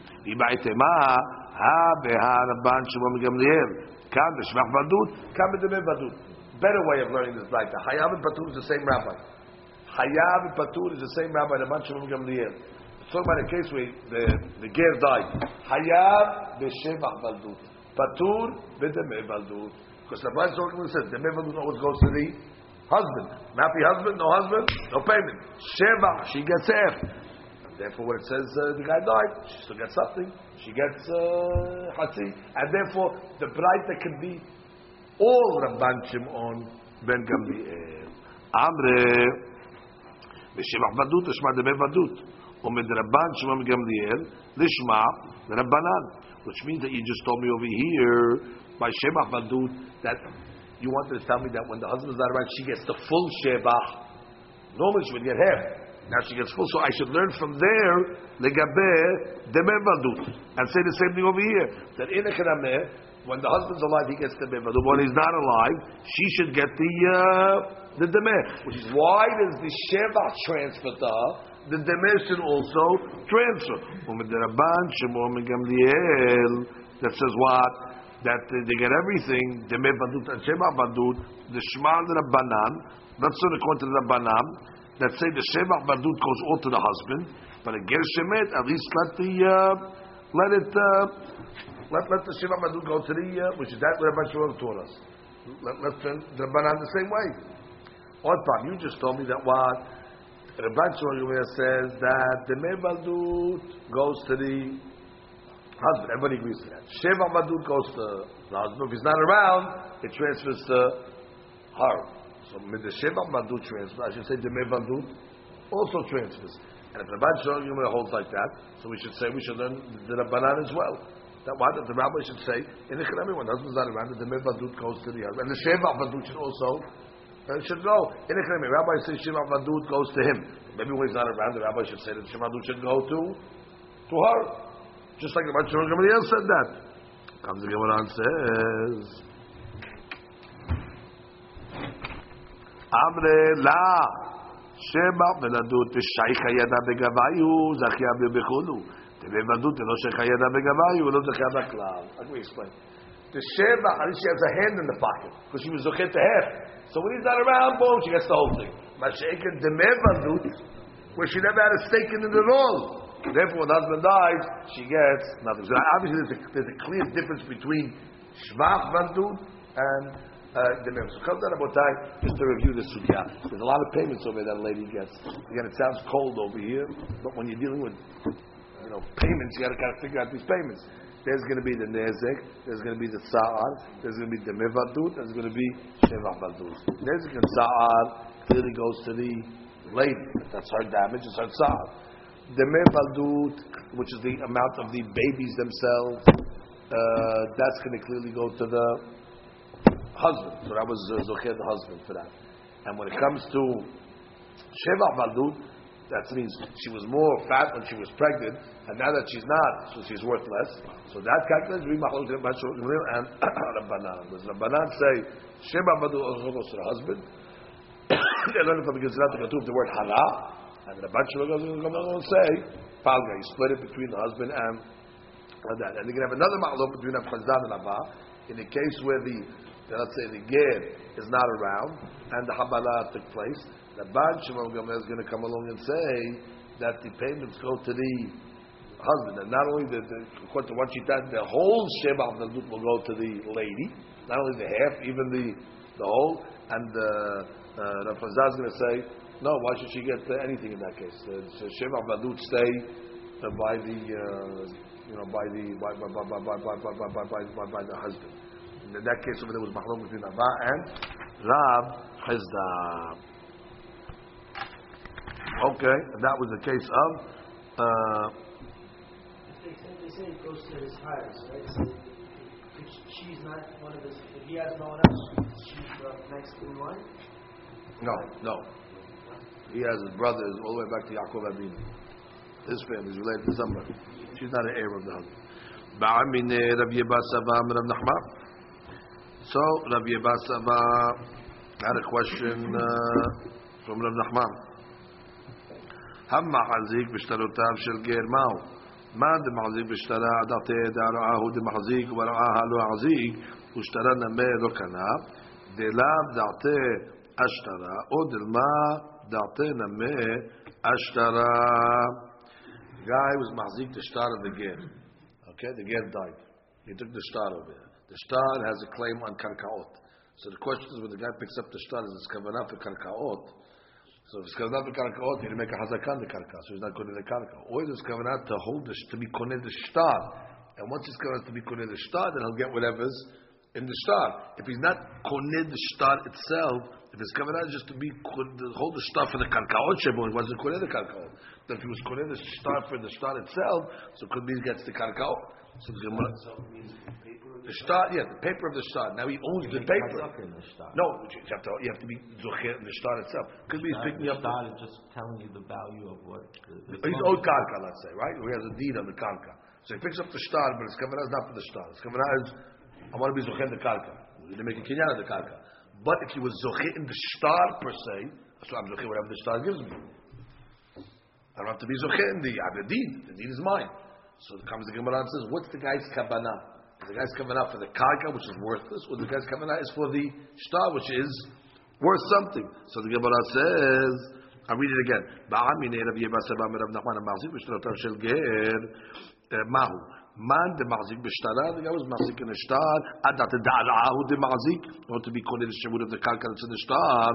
Better way of learning this like the Hayav and Patur is the same rabbi. Hayav and Patur is the same rabbi. The Shimon Gamliel. Talk about a case where the the ger died. Hayav b'shevach baldut. Patur b'demei baldut. Because the Rabbi says the baldut always goes to the Husband. Happy husband, no husband, no payment. Sheva, she gets air. Therefore, when it says uh, the guy died, she still gets something. She gets uh, And therefore, the Braita can be all Rabban on ben Gamliel. Amre, Meshivach Badut, Shema Debe Badut. Umed Rabban Shimon Gamliel, Lishma, Rabbanan. Which means that you just told me over here, by Shemach Badut, that you wanted to tell me that when the husband is not around, she gets the full shebach. Normally she would get half. Now she gets full. So I should learn from there, legabe demevadut, and say the same thing over here. That in a when the husband's alive, he gets the demevadut. When he's not alive, she should get the uh, the demeh. Which is why does the shebach transfer to her? The should also transfer. That says what? That they get everything, the Badut and Shema Badut, the Shema Rabbanan, that's not according to the Rabbanan, that say the Shema Badut goes all to the husband, but a Ger Shemet, at least let the, uh, let it, uh, let, let the Shema Badut go to the, uh, which is that what Rabban Shmuel taught us. Let, let's turn the Rabbanan the same way. Odd you just told me that what Rabban Shmuel says that the Badut goes to the husband. Everybody agrees to that. Sheva Madud goes to the husband. If he's not around, it transfers to her. So the Sheva Madud transfers. I should say the Madud also transfers. And if the Rabban Shalom holds like that, so we should say we should learn the Rabbanan as well. That why that the rabbi should say in the Chilami when the husband's not around, the Madud goes to the husband, and the Sheva Madud should also uh, should go in the Chilami. Rabbi says Sheva Madud goes to him. Maybe when he's not around, the rabbi should say that Sheva Madud should go to to her. Just like the Shimon Gamaliel said that. Comes the Gemara and says, Amre la sheba veladut shaycha yada begavayu zachya bebechulu. Vevadut lo shechayada begavayu lo zechayada klal. Like we explained. The sheva, at least she has a hand in the pocket because she was zochet to half. So when he's not around, boom, she gets the whole thing. Mashaikin demevadut, where she never had a stake in it at all. Therefore, when the husband dies, she gets nothing. So obviously, there's a, there's a clear difference between shvach vadut and uh, the mem. So come down about just to review the sugya. There's a lot of payments over there that lady gets. Again, it sounds cold over here, but when you're dealing with you know payments, you got to kind of figure out these payments. There's going to be the nezek, there's going to be the sa'ar, there's going to be the mevadut, there's going to be shevach badut. Nezek and sa'ar clearly goes to the lady. That's her damage, it's her sa'ar. The mevadut, which is the amount of the babies themselves, uh, that's going to clearly go to the husband. So that was uh, Zocher, the husband, for that. And when it comes to Sheva Valdud, that means she was more fat when she was pregnant, and now that she's not, so she's worth less. So that calculates and *coughs* Rabbanan. Does Rabbanan say Sheva Valdud also goes to the husband? *coughs* they learn from the Gizrat to the word Hara, and the along and say Palga. You split it between the husband and that. And you can have another ma'alot between Abchazan and Abba in the case where the let's say the ger is not around and the Habala took place, the Gamel is going to come along and say that the payments go to the husband, and not only the, the according to what she said, the whole Sheba of the will go to the lady, not only the half, even the the whole, and uh, uh, is going to say, no, why should she get uh, anything in that case? Uh, so Sheba Badut stay uh, by the uh, you know by the by by by by by by by by, by, by, by the husband in that case over there was machlok between Abba and Rav Chisda. Okay, and that was the case of. Uh, they say it goes to his hires, right? So if she's not one of his, if he has no one else, she's the next in line. No, no. He has his brothers all the way back to Yaakov Abinu. His family is related to somebody. She's not an heir of the husband. Ba'amine Rav Yeba Saba Rav Nachman. So Rabbi Yabasaba had a question uh, from Rav Nachman. Hamma Hazik b'shtarotav shel ger ma'u. מה דמחזיק בשטרה דעתי דערעה הוא דמחזיק ורעה לא החזיק ושטרה נמה לא קנה דלאו דעתי אשטרה או דלמה da'atena me ashtara. Guy was mahzik the star of the ger. Okay, the ger died. He took the star over there. The star has a claim on karkaot. So the question is, when the guy picks up the star, is it's kavanah for karkaot? So if it's kavanah for karkaot, he'll make a hazakan the karka, so he's not going to the karka. Or it's kavanah to hold the, to be koned the star. And once it's kavanah to be koned the star, then he'll get whatever's in the star. If he's not koneh the star itself, if his kavanah is just to be hold the star for the karkaot shebo, he wasn't koneh the karkaot. But if he was koneh the star for the star itself, so could be he gets the karkaot. So the Gemara. The star, yeah, the paper of the star. Now he owns the paper. The No, you have to, you have to be zocher in the star itself. Could be he's picking up. The is just telling you the value of what. The, the he's owed karka, let's say, right? He has a deed on the karka. So he picks up the star, but his kavanah is not for the star. His kavanah is, I want to be zocher in the karka. To make a kinyan of the karka. But if he was zocher in the star per se, so I'm zocher whatever the star gives me. I don't have to be zocher in the, I have the deed. Is mine. So comes the Gemara and says, what's the guy's kavanah? The guy's out for the karka, which is worthless, or the guy's coming is for the star, which is worth something. So the Gemara says, I'll read it again. Mahu. Man de mazik b'shtara, the guy was mazik in a shtar, adat da'ala'ahu de mazik, or to be called in the shemud of the karka that's in the shtar,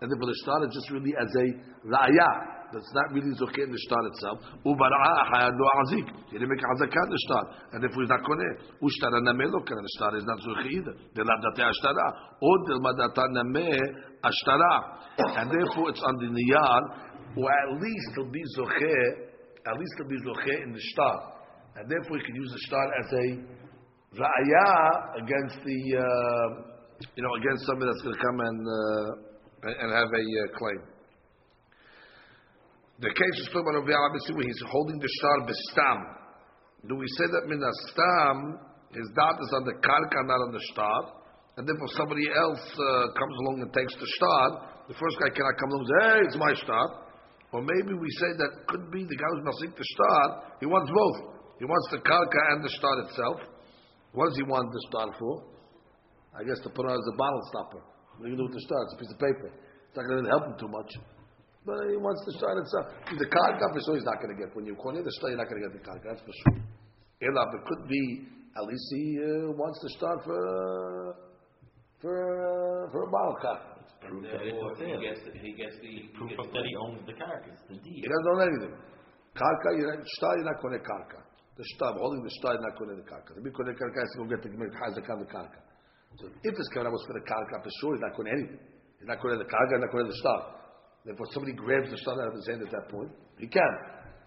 and then for the shtar, it's just really as a ra'ayah, that's not really zokeh in the shtar itself. Ubara'a hayad lo azik. He didn't make a hazakat in the shtar. And if he's not koneh, ushtara nameh lo kan. The shtar is not zokeh either. The ladate ashtara. Or the madata nameh ashtara. And therefore it's on the niyar, or at least it'll be zokeh, at least it'll be zokeh in the shtar. And therefore you can use the shtar as a ra'ayah against the, uh, you know, against somebody that's going to come and, uh, and have a uh, claim. The case is talking about Rabbi he's holding the shtar bestam. Do we say that mina stam, his dad is on the karka, not on the shtar, and therefore somebody else uh, comes along and takes the shtar, the first guy cannot come along and say, hey, it's my shtar. Or maybe we say that could be the guy who's masik the shtar, he wants both. He wants the karka and the star itself. What does he want the star for? I guess to put on as a bottle stopper. What are you going to do with the star? It's a piece of paper. It's not going to help him too much. But he wants the star itself. The karka for sure he's not going to get. When you call it the star, you're not going to get the karka. That's for sure. Elab, it could be at least he uh, wants the star for uh, for uh, for a bottle cap. Proof that Therefore, he gets, the- he gets the. Proof gets of the that he owns the carcass, the deed. He doesn't own anything. Karka, you're not, star, you're not going to karka. The star, holding the you're not to the karka. The going to karka has to go get the hazak on the karka. So if his kavanah was for the karka, for sure he's not to anything. He's not to the karka, he's not to the star. Therefore, somebody grabs the star out of his hand at that point, he can.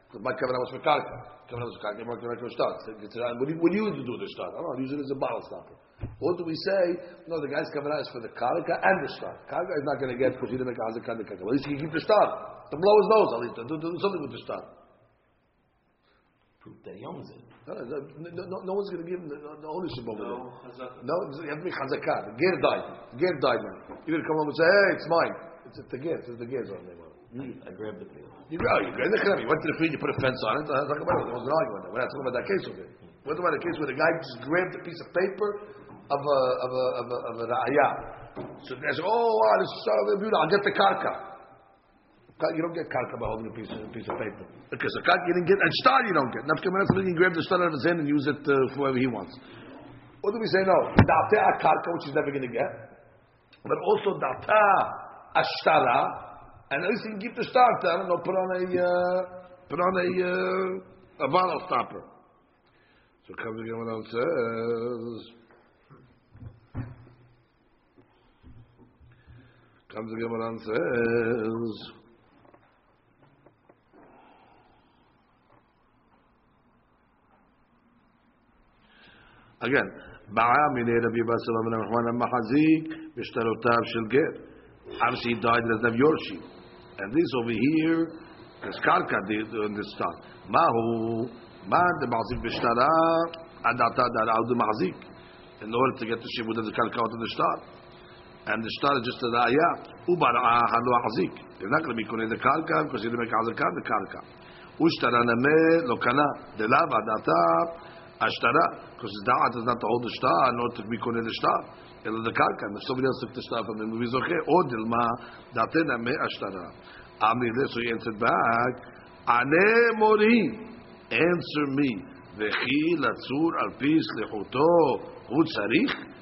Because my kavanah was for karka. Kavanah was for karka, my kavanah was for it's, uh, What do you, what do you do with the star? I don't know, use it as a bottle stopper. Or do we say, no, the guy's kavanah is for the karka and the star. Karka is not going to get because he didn't make hazak on the karka. Well, at least he keep the star. To blow his nose, at least. Do, do something with the star. Proof that he owns it. No, no, no, no, no one's going to give him the, the ownership over there. No, chazaka. No, you have to make chazakah. The ger died. The ger died now. You're going to come home and say, hey, it's mine. It's, it's the ger. It's the ger's on there. I grabbed the paper. You go, you go in the Kharam, you went to the field, you put a fence on it. uh, Talk about it. There was an argument. there. We're not talking about that case over there. We're talking about a case where the guy just grabbed a piece of paper of a of a of a, of a ra'ayah. So the guy said, "Oh, wow, this is so beautiful. I'll get the karka." You don't get karka by holding a piece of, a piece of paper. Because the karka you didn't get, and star you don't get. Nafka he can grab the star out of his hand and use it uh, for whoever he wants. Or do we say no? Da'ta a karka, which he's never going to get. But also da'ta a ashtara, and at least he can keep the star there and put on a, uh, put on a, uh, a vinyl stopper. So comes again what else says. Comes again what else says. Again, Ba'amine Rabbi Basalam and Rahman al-Mahazik, Mishtarotav Shilger. Obviously he died, doesn't Yorshi. And this over here, here is Karka on this time. Mahu, Ma the Mahazik Mishtara, Adata Dar Audu Mahazik. In order to get the Shibud the Karka out of the star, And the star is just an ayah. Ubar'a halu azik. They're not going to be kone the karka because he didn't make azakah the karka. Ushtara nameh lokana. The lava data ashtara. Because his da'at is not to hold the star, nor to be koning the star. Elo the karka. And if somebody else took the star from him, we zoche. Or dilma date name ashtara. Amri le, so he answered back. Ane mori. Answer me. Vechi latzur al pi slichuto. Hu tzarich.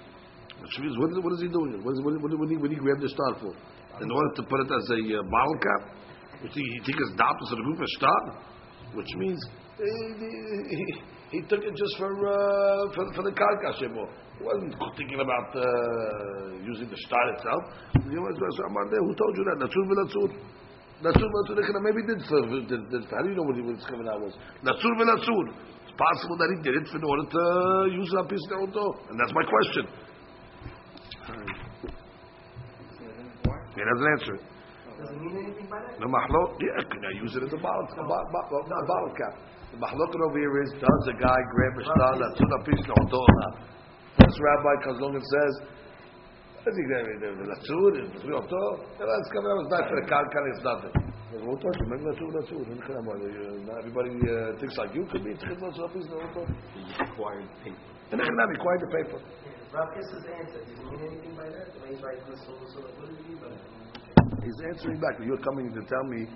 Which means, what, what is he doing? What, is, what, what, what, what did he grab the star for? In order to put it as a uh? Which he, his dot to the group of star? Which means, he, took it just for, uh, for, for the karka. He wasn't thinking about uh, using the star itself. He was, so Amar there, who told you that? Natsur v'natsur. Natsur v'natsur. Maybe did for, did, did, how do you know what, his kavanah was? Natsur v'natsur. It's possible that he did it in order to use a piece of auto. And that's my question. He doesn't answer it. Does it mean anything by that? The mahlok, yeah, can I use it as a bottle, a, bo- bo- a bottle cap? The mahloket over here is, does a guy grab a star that's on a piece of or not? This rabbi comes along and says, I think that the latsur, the auto, that's coming out, it's not for the karka, it's nothing. The auto, you make latsur, latsur, not everybody uh, thinks like you, could be thinking latsur, piece of auto. He required paper. And they cannot require the paper. Rav Kissa's answer, does it mean anything by that? When he's writing this over, so what does it mean by that? He's answering back. You're coming to tell me,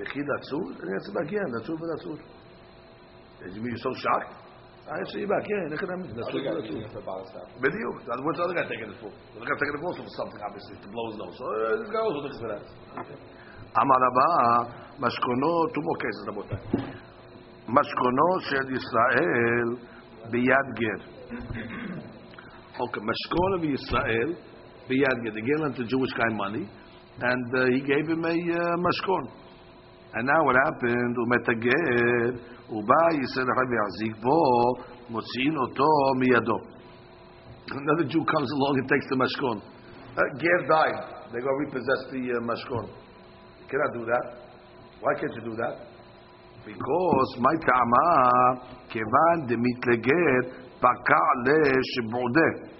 V'chi latsur? And he answered back, yeah, latsur v'latsur. Is you so shocked? I answer you back, yeah, look at him. Latsur v'latsur. Bediuk. What's the other guy taking it for? The other guy taking it also for something, obviously, to blow his nose. So uh, this guy also looks for that. אמר רבה, משכונו, two more cases, רבותיי. משכונו של ישראל ביד גר. Okay, משכון of Israel ביד גר. The ger lent the Jewish guy money, and uh, he gave him a uh, משכון. And now what happened? הוא מת הגר, הוא בא, ישראל אחד ויחזיק בו, מוציאים אותו מידו. Another Jew comes along and takes the mashkon. Uh, Ger died. They go repossess the uh, mashkon. You cannot do that. Why can't you do that? Because my ta'ama kevan demitleger baka le shibudeh.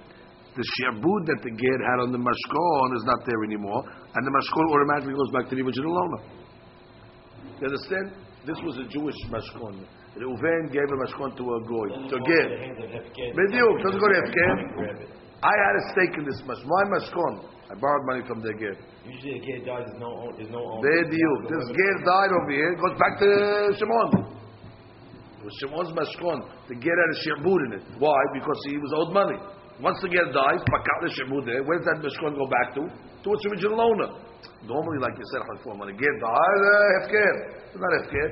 The shi'bud that the ger had on the mashkon is not there anymore, and the mashkon automatically goes back to the original owner. You understand? This was a Jewish mashkon. Reuven gave a mashkon to a goy, to give. Bediuk, doesn't go to Hefker. I had a stake in this mashkon. My mashkon. I borrowed money from the ger. Usually a kid dies, there's no own, there's no owner. Bediuk. This ger died over here. Goes back to Shimon. It was Shimon's mashkon. The ger had a shirbud in it. Why? Because he was owed money. Once the ger dies, pakat the shirbud there. Where does that mashkon go back to? To its original owner. Normally, like you said, before when the ger died, uh, hefker. It's not hefker.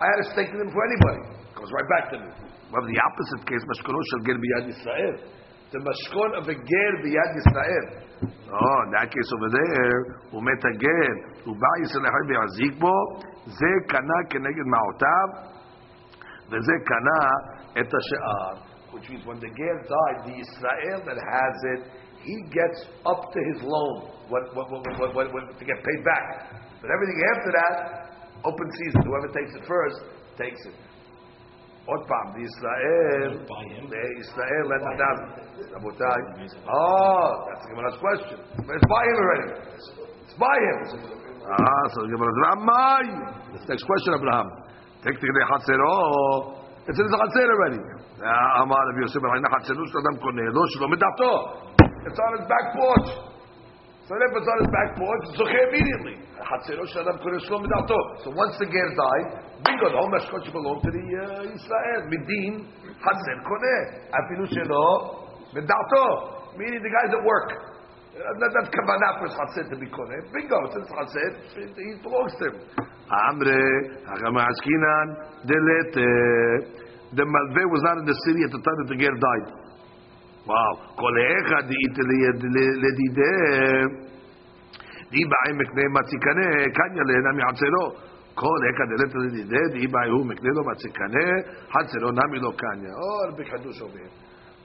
I had a stake in him for anybody. Goes right back to me. Well, the opposite case, mashkono shall ger biyad Yisrael. The mashkon of a ger biyad Yisrael. Oh, in that case over there, הוא מת הגר, הוא בא ישראל אחד ויחזיק בו, זה קנה כנגד מעותיו, וזה קנה את השאר. Which means when the ger died, the Israel that has it, he gets up to his loan what, what, what, what, what, what, to get paid back. But everything after that, open season. Whoever takes it first, takes it. עוד פעם, בישראל, בישראל אין אדם, רבותיי, oh, that's the Gemara's question. But it's by him already. It's by him. Ah, so the Gemara says, Amai. This next question, Abraham. Take the חצרו, it's in the חצר already. Ah, אמר רבי יוסף, הנה חצרו של אדם קונה, לא שלא מדעתו. it's on his back porch. So if it's on his back porch, it's okay immediately. So once the ger died, bingo, the whole mashkot belonged to the uh, Israel. Midin, Hatzer Koneh. Afilu Shelo, Medato. Meaning the guy's at work. Uh, that, that's kavanah for hatzer to be koneh. Bingo, since hatzer, he belongs to him. Amre, Hacham Askinan, Delete. Uh, the Malve was not in the city at the time that the ger died. Wow. Kol echad ledideh. די באי מקנה מציקנה, קניה להנה מעצרו. כל אחד דלת לדידי, די באי הוא מקנה לו מציקנה, חצרו נמי לו קניה. Oh, the big hadush over here.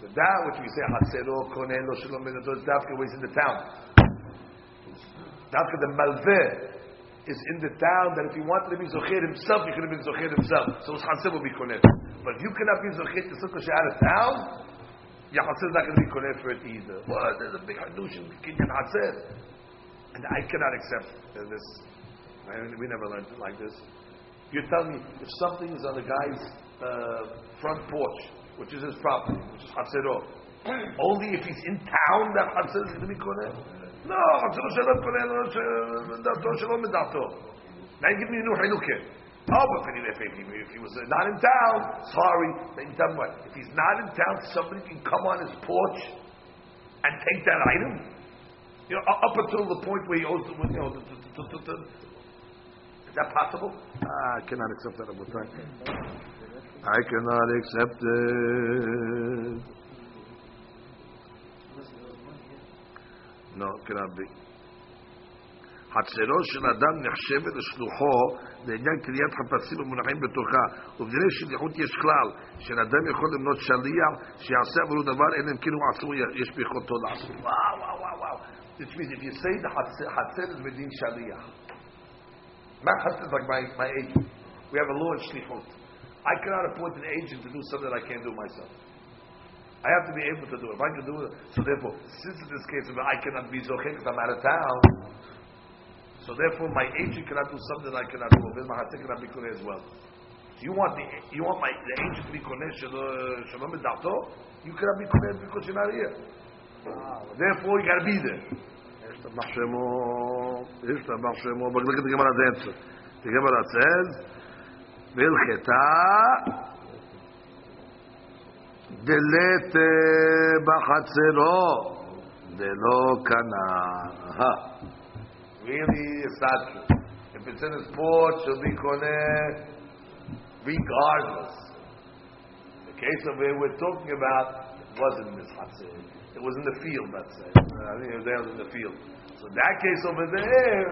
The that which we say חצרו, קונה לו שלא מדתו, is dafka where he's in the town. Dafka the malveh is in the town that if he wanted to be zocher himself, he could have been zocher himself. So his chatzir will be koneh. But if you cannot be zocher to sukkah out of town, is not going to be koneh for it either. What? There's a big hadush in kinyan chatzir. And I cannot accept this. I mean, we never learned it like this. You tell me if something is on the guy's uh, front porch, which is his property, which is Hatzero, *clears throat* only if he's in town that Hatzero is going to be koneh? No, Hatzero shalom koneh, lo dato shalom dato. Now give me a new hilukim. Oh, but if he, if he was not in town, sorry, then tell what? If he's not in town, somebody can come on his porch and take that item. You know, up until the point where he owes the, you know, the, the, the, is that possible? Ah, I cannot accept that, Rabotai. I cannot accept it. No, it cannot be. חצרו של אדם נחשבת לשלוחו לעניין קריאת חפצים המונחים בתוכה ובדיני שליחות יש כלל שאדם יכול למנות שליח שיעשה עבורו דבר אלא אם כן הוא עצמו יש ביכולתו לעשות וואו וואו וואו וואו which means if you say the חצר is מדין שליח my husband is like my, my agent we have a law in shlichut I cannot appoint an agent to do something that I can't do myself I have to be able to do it. If I can do it, so therefore, since in this case I cannot be zocheh because I'm out of town, so therefore my agent cannot do something I cannot do. Then my hatzir cannot be koneh as well. You want the you want my the agent to be koneh shalom medato? You cannot be koneh because you're not here. Therefore you got to be there. Yishtabach shemo, Yishtabach shemo. But look at the Gemara's answer. The Gemara says, "Vilcheta delete b'chatzero delo kana." Really, it's not true. If it's in his porch, he'll be koneh regardless. The case of it we're talking about wasn't in this chatzir. It was in the field, let's say. Uh, I think it was in the field. So that case over there,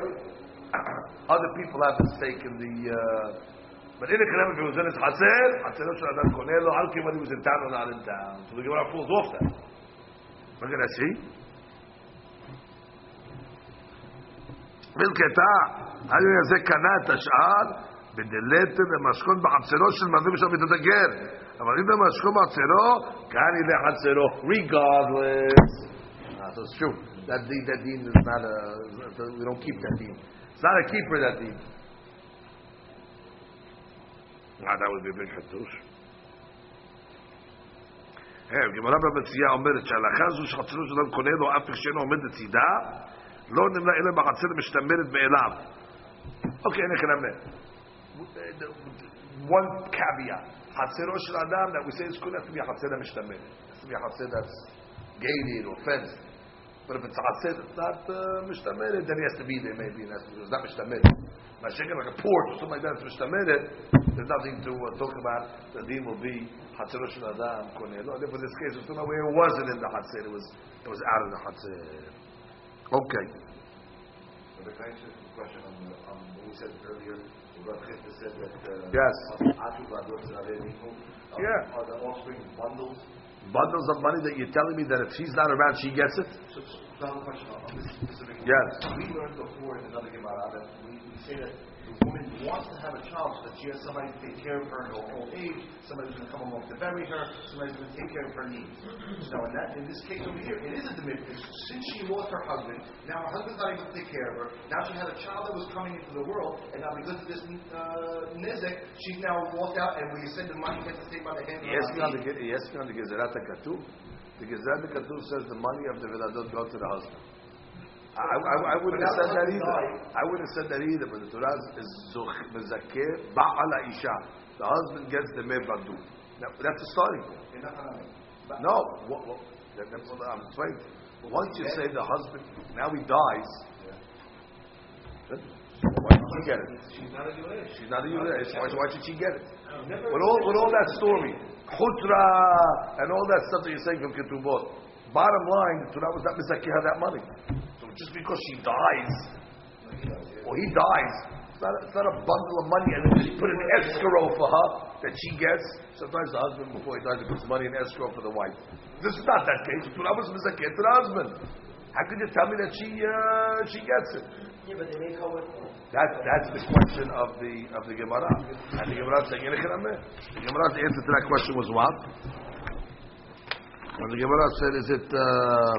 *coughs* other people have mistaken the. Uh, but in the Kedem, if it was in his chatzir, chatzir shel adam koneh lo, I'll whether he was in town or not in town. So the Gemara pulls off that. Look at that, see? מלכתה, היו יזה קנה את השאר, בדלת במשכון בחצרו של מלווה בשם בית הדגר. אבל אם במשכון בחצרו, כאן יהיה חצרו, regardless. It's true. That deed, that deed is not a, we don't keep that deed. It's not a keeper, that deed. Ah, that would be a big חידוש. גמרא במציאה אומרת שההלכה הזו שחצרו של אדם קונה לו אף שאינו עומד לצידה, לא נמנע אלא בחצר משתמרת מאליו. אוקיי, אני אכנמר. One caveat. חצרו של אדם that we say is could have to be a חצר המשתמרת. It has to be a חצר that's gated or fenced. But if it's a חצר that's not uh, משתמרת, then he has to be there maybe. and that's- It's not משתמרת. My shaking like a porch or something like that, it's משתמרת, there's nothing to uh, talk about. The deen will be חצרו של אדם קונה לו. Therefore, this case was not where it wasn't in the חצר, it was, it was out of the חצר. Okay. But can I ask you a question on, the, on what we said earlier? Rav Chisda said that. Uh, Yes. Atu Vadot Zareh uh, Yeah. Are the offspring bundles? Bundles of money that you're telling me that if she's not around, she gets it? So, so question on this specific. Yes. We learned before in another Gemara that we, we say that the woman wants to have a child so that she has somebody to take care of her in her old age, somebody's going to come along to bury her, somebody's going to take care of her needs. So in that, in this case over here, it is a diminutive. Since she lost her husband, now her husband's not able to take care of her. Now she had a child that was coming into the world, and now because of this uh, nizik, she's now walked out, and we said the money gets to stay by the hand Yes, the on the yes, on the Gezerat Katuv. The Gezerat Katuv says the money of the Veladot go to the husband. I, I, I wouldn't have said that either. I wouldn't have said that either. But the Torah is mezakeh ba'ala isha. The husband gets the mevadu. That's the starting point. No, what, what, that, that's what I'm explaining. Once you say the husband, now he dies. then Why did she get it? She's not a Yulesh. She's not a Yulesh. Why, why should she get it? With all, with all that story, chutra and all that stuff that you're saying from Ketubot. Bottom line, the Torah was not mizakeh her that money. Just because she dies, or he dies, it's not, a, it's not a bundle of money and then just put an escrow for her that she gets. Sometimes the husband, before he dies, he puts money in escrow for the wife. This is not that case. The Torah was mizakeh to the husband. How could you tell me that she uh, she gets it? Yeah, but they make her That, that's the question of the of the Gemara. And the Gemara saying, "Yelech The Gemara's answer to that question was what? And the Gemara said, is it, uh,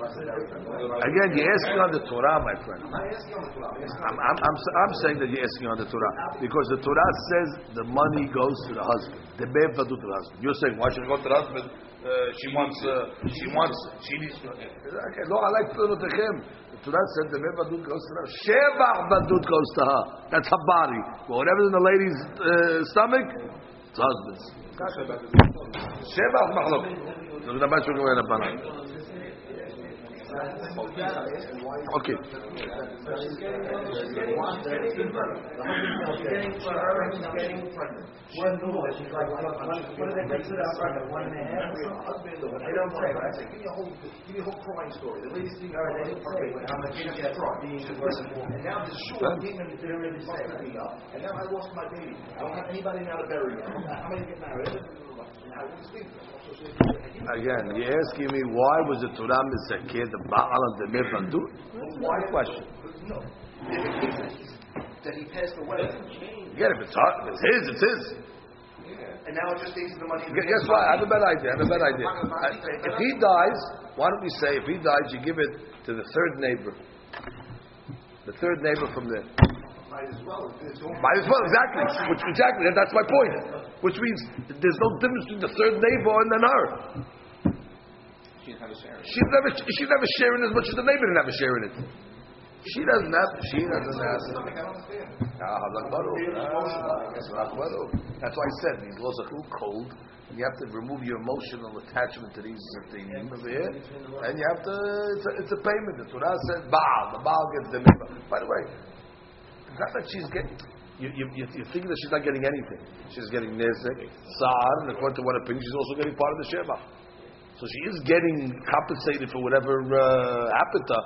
again, you're asking on the Torah, my friend. I'm not asking on the Torah. I'm I'm, I'm, I'm, s- I'm saying that you're asking on the Torah. Because the Torah says the money goes to the husband. The bev to the husband. You're saying, why should it go to the husband? Uh, she wants, uh, she wants, she needs, To, okay, no, I like Purotechem. The Torah said the bev vadut goes to her. Shevach vadut goes to her. That's her body. Whatever's in the lady's uh, stomach, it's husband's. Sheba is mahloket. So the Rabbi Shulchan went upon it. And getting one pregnant? One and a half? They don't say? Give me a whole, give me a whole crying story. The All right, they didn't say, but how much she gets being worth more. And now the and They don't really say, busted right? me up. And now I lost my baby. I don't have anybody now to bury me. How am I gonna get married? Now, this thing, Again, you're asking me why was the Torah mizakeh the Baal and the Mevadu? Why question? No. That he passed away. Again, if it's hard, if it's his, it's his. And now it just takes the money. Gu- Guess what? I have a better idea. I have a better idea. If he dies, why don't we say if he dies, you give it to the third neighbor, the third neighbor from there. Might as well. Might as well, exactly. Which, exactly, and that's my point. Which means there's no difference between the third neighbor and then her. She didn't have a share. She never, she never sharing as much as the neighbor didn't have a share in it. She doesn't have. She doesn't have. Something I don't understand. Ah, Hazak Baruch. Ah, Hazak Baruch. That's why I said these laws are too cold. And you have to remove your emotional attachment to these things over here, and you have to. It's a, it's a payment. The Torah says Baal. The Baal gets the mitzvah. By the way, it's not that she's getting. You, you, you, you think that she's not getting anything. She's getting nezek, sa'ar, and according to one opinion, she's also getting part of the sheva. So she is getting compensated for whatever uh, happened to her.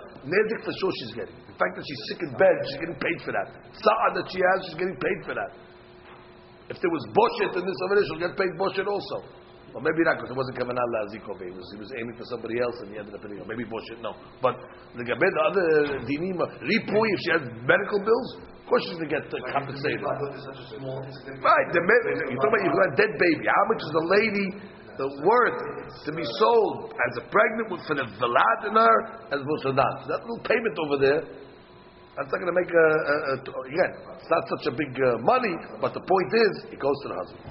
For sure she's getting. The fact that she's sick in bed, she's getting paid for that. Sa'ar that she has, she's getting paid for that. If there was boshet in this over she'll get paid boshet also. Or maybe not, because it wasn't coming out He was, he was aiming for somebody else and he ended up her. Maybe boshet, no. But the Gabe, the other dinim, Ripui, if she has medical bills, of course she's going to get uh, compensated. I thought this was such a small incident. Right, the, ma- you're talking about you got a dead baby. How much is the lady the worth to be sold as a pregnant with for the velad in her as not. That little payment over there, that's not going to make a, a, a again. It's not such a big uh, money, but the point is, it goes to the husband.